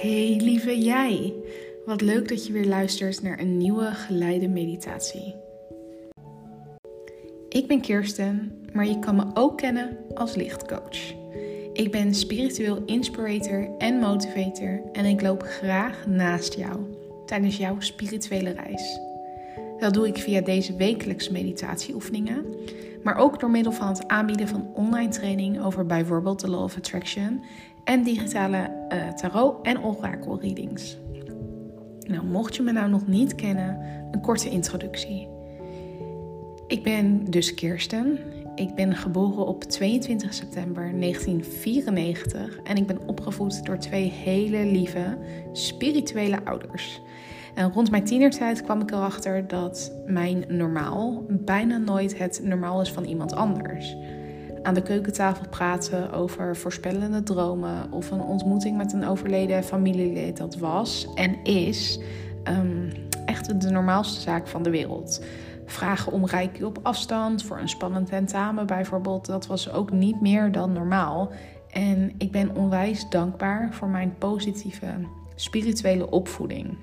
Hey lieve jij, wat leuk dat je weer luistert naar een nieuwe geleide meditatie. Ik ben Kirsten, maar je kan me ook kennen als lichtcoach. Ik ben spiritueel inspirator en motivator en ik loop graag naast jou tijdens jouw spirituele reis. Dat doe ik via deze wekelijkse meditatieoefeningen, maar ook door middel van het aanbieden van online training over bijvoorbeeld de Law of Attraction en digitale uh, tarot en oracle readings. Nou, mocht je me nou nog niet kennen, een korte introductie. Ik ben dus Kirsten. Ik ben geboren op 22 september 1994 en ik ben opgevoed door twee hele lieve spirituele ouders. En rond mijn tienertijd kwam ik erachter dat mijn normaal bijna nooit het normaal is van iemand anders. Aan de keukentafel praten over voorspellende dromen of een ontmoeting met een overleden familielid, dat was en is um, echt de normaalste zaak van de wereld. Vragen om reiki op afstand voor een spannend tentamen bijvoorbeeld, dat was ook niet meer dan normaal. En ik ben onwijs dankbaar voor mijn positieve spirituele opvoeding.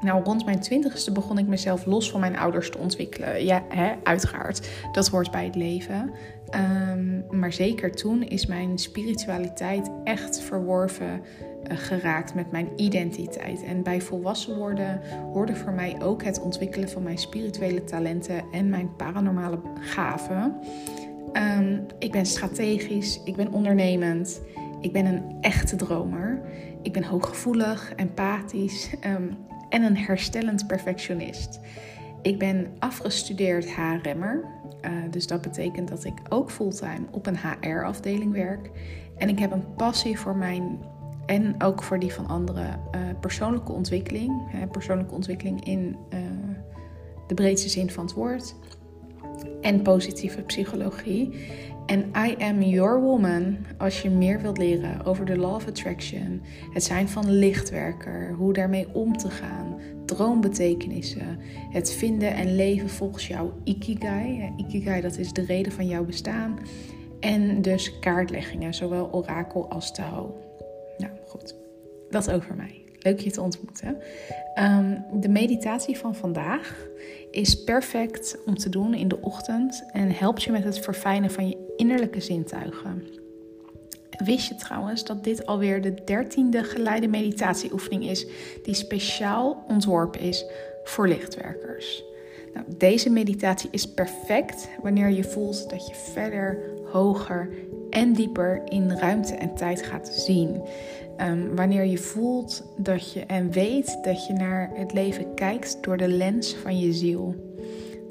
Nou, rond mijn twintigste begon ik mezelf los van mijn ouders te ontwikkelen. Ja, hè, uiteraard. Dat hoort bij het leven. Um, maar zeker toen is mijn spiritualiteit echt verworven uh, geraakt met mijn identiteit. En bij volwassen worden hoorde voor mij ook het ontwikkelen van mijn spirituele talenten en mijn paranormale gaven. Um, ik ben strategisch, ik ben ondernemend, ik ben een echte dromer. Ik ben hooggevoelig, empathisch. Um, en een herstellend perfectionist. Ik ben afgestudeerd HRM'er, uh, dus dat betekent dat ik ook fulltime op een HR-afdeling werk. En ik heb een passie voor mijn en ook voor die van anderen uh, persoonlijke ontwikkeling. Persoonlijke ontwikkeling in uh, de breedste zin van het woord. En positieve psychologie. En I am your woman als je meer wilt leren over de law of attraction, het zijn van lichtwerker, hoe daarmee om te gaan, droombetekenissen, het vinden en leven volgens jouw ikigai. Ikigai dat is de reden van jouw bestaan. En dus kaartleggingen, zowel orakel als tarot. Nou goed, dat over mij. Leuk je te ontmoeten. Um, de meditatie van vandaag is perfect om te doen in de ochtend en helpt je met het verfijnen van je innerlijke zintuigen. Wist je trouwens dat dit alweer de dertiende geleide meditatieoefening is die speciaal ontworpen is voor lichtwerkers? Nou, deze meditatie is perfect wanneer je voelt dat je verder, hoger en dieper in ruimte en tijd gaat zien. Um, wanneer je voelt dat je en weet dat je naar het leven kijkt door de lens van je ziel.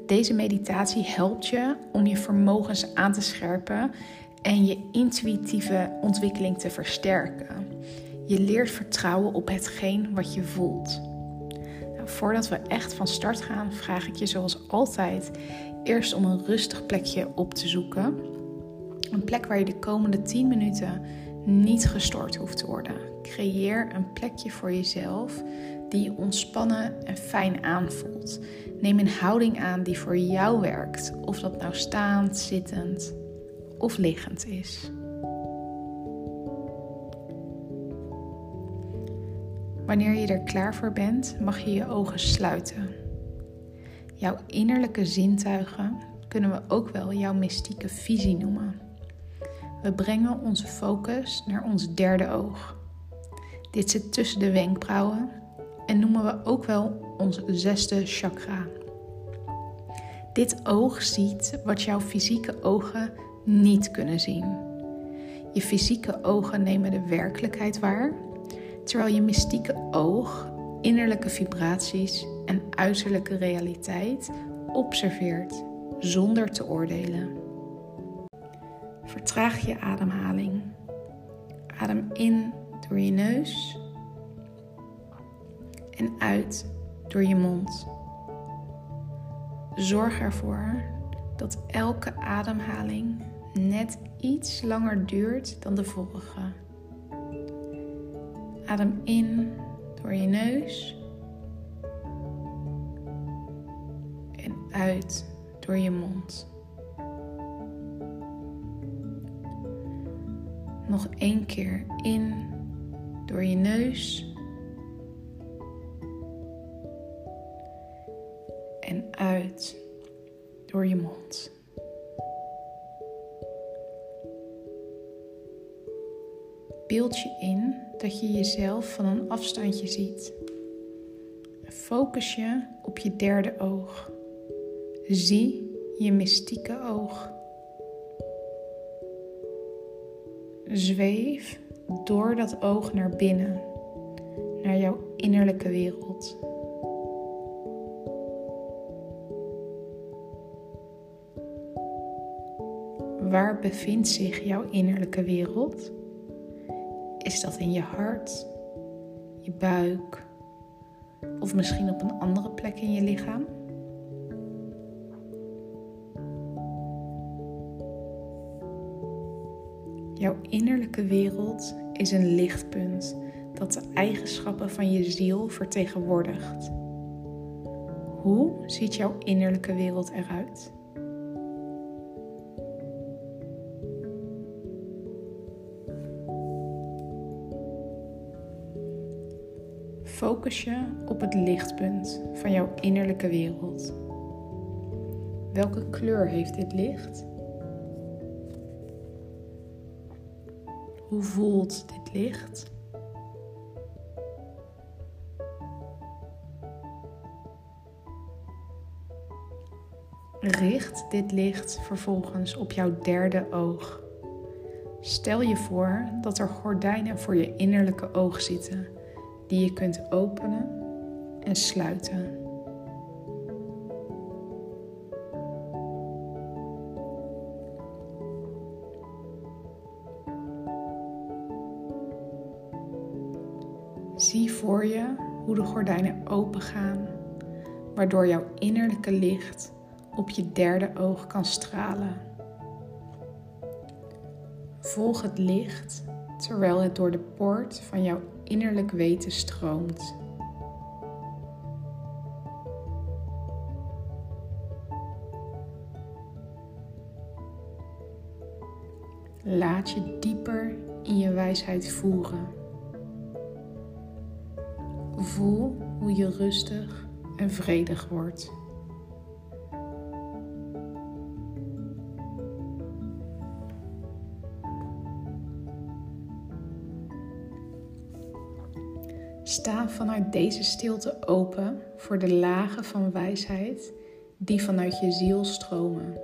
Deze meditatie helpt je om je vermogens aan te scherpen en je intuïtieve ontwikkeling te versterken. Je leert vertrouwen op hetgeen wat je voelt. Nou, voordat we echt van start gaan, vraag ik je zoals altijd eerst om een rustig plekje op te zoeken. Een plek waar je de komende 10 minuten niet gestoord hoeft te worden. Creëer een plekje voor jezelf die ontspannen en fijn aanvoelt. Neem een houding aan die voor jou werkt, of dat nou staand, zittend of liggend is. Wanneer je er klaar voor bent, mag je je ogen sluiten. Jouw innerlijke zintuigen kunnen we ook wel jouw mystieke visie noemen. We brengen onze focus naar ons derde oog. Dit zit tussen de wenkbrauwen en noemen we ook wel ons zesde chakra. Dit oog ziet wat jouw fysieke ogen niet kunnen zien. Je fysieke ogen nemen de werkelijkheid waar, terwijl je mystieke oog innerlijke vibraties en uiterlijke realiteit observeert zonder te oordelen. Vertraag je ademhaling. Adem in door je neus en uit door je mond. Zorg ervoor dat elke ademhaling net iets langer duurt dan de vorige. Adem in door je neus en uit door je mond. Nog één keer in door je neus en uit door je mond. Beeld je in dat je jezelf van een afstandje ziet. Focus je op je derde oog. Zie je mystieke oog. Zweef door dat oog naar binnen, naar jouw innerlijke wereld. Waar bevindt zich jouw innerlijke wereld? Is dat in je hart, je buik of misschien op een andere plek in je lichaam? Jouw innerlijke wereld is een lichtpunt dat de eigenschappen van je ziel vertegenwoordigt. Hoe ziet jouw innerlijke wereld eruit? Focus je op het lichtpunt van jouw innerlijke wereld. Welke kleur heeft dit licht? Hoe voelt dit licht? Richt dit licht vervolgens op jouw derde oog. Stel je voor dat er gordijnen voor je innerlijke oog zitten die je kunt openen en sluiten. Zie voor je hoe de gordijnen opengaan, waardoor jouw innerlijke licht op je derde oog kan stralen. Volg het licht terwijl het door de poort van jouw innerlijk weten stroomt. Laat je dieper in je wijsheid voeren. Voel hoe je rustig en vredig wordt. Sta vanuit deze stilte open voor de lagen van wijsheid die vanuit je ziel stromen.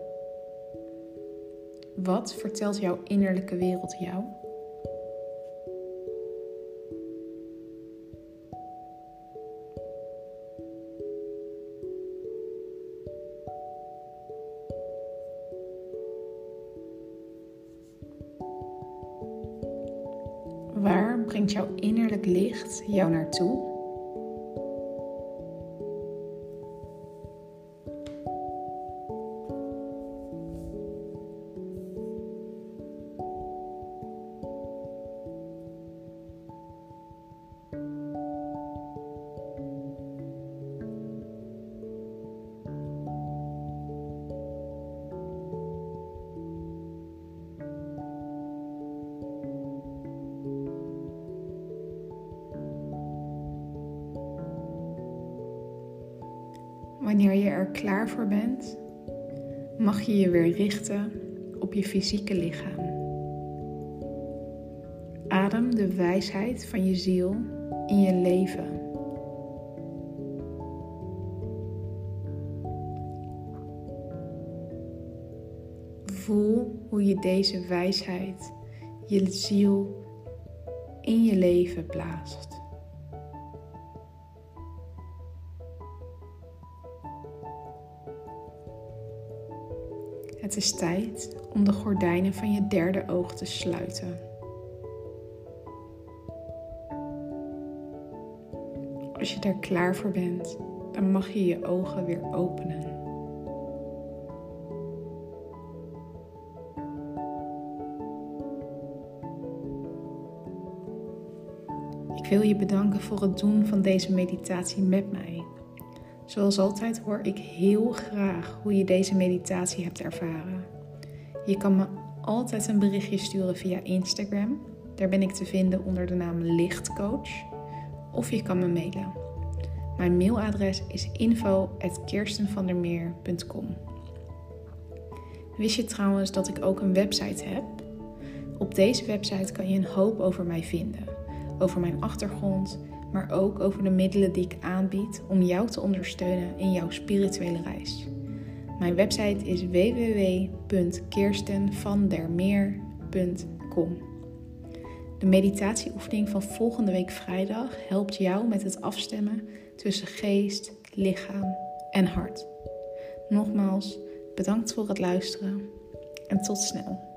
Wat vertelt jouw innerlijke wereld jou? Brengt jouw innerlijk licht jou naartoe? Wanneer je er klaar voor bent, mag je je weer richten op je fysieke lichaam. Adem de wijsheid van je ziel in je leven. Voel hoe je deze wijsheid, je ziel, in je leven blaast. Het is tijd om de gordijnen van je derde oog te sluiten. Als je er klaar voor bent, dan mag je je ogen weer openen. Ik wil je bedanken voor het doen van deze meditatie met mij. Zoals altijd hoor ik heel graag hoe je deze meditatie hebt ervaren. Je kan me altijd een berichtje sturen via Instagram Daar ben ik te vinden onder de naam Lichtcoach. Of je kan me mailen. Mijn mailadres is info.kirstenvandermeer.com Wist je trouwens dat ik ook een website heb? Op deze website kan je een hoop over mij vinden. Over mijn achtergrond, maar ook over de middelen die ik aanbied om jou te ondersteunen in jouw spirituele reis. Mijn website is www.kirstenvandermeer.com. De meditatieoefening van volgende week vrijdag helpt jou met het afstemmen tussen geest, lichaam en hart. Nogmaals, bedankt voor het luisteren en tot snel.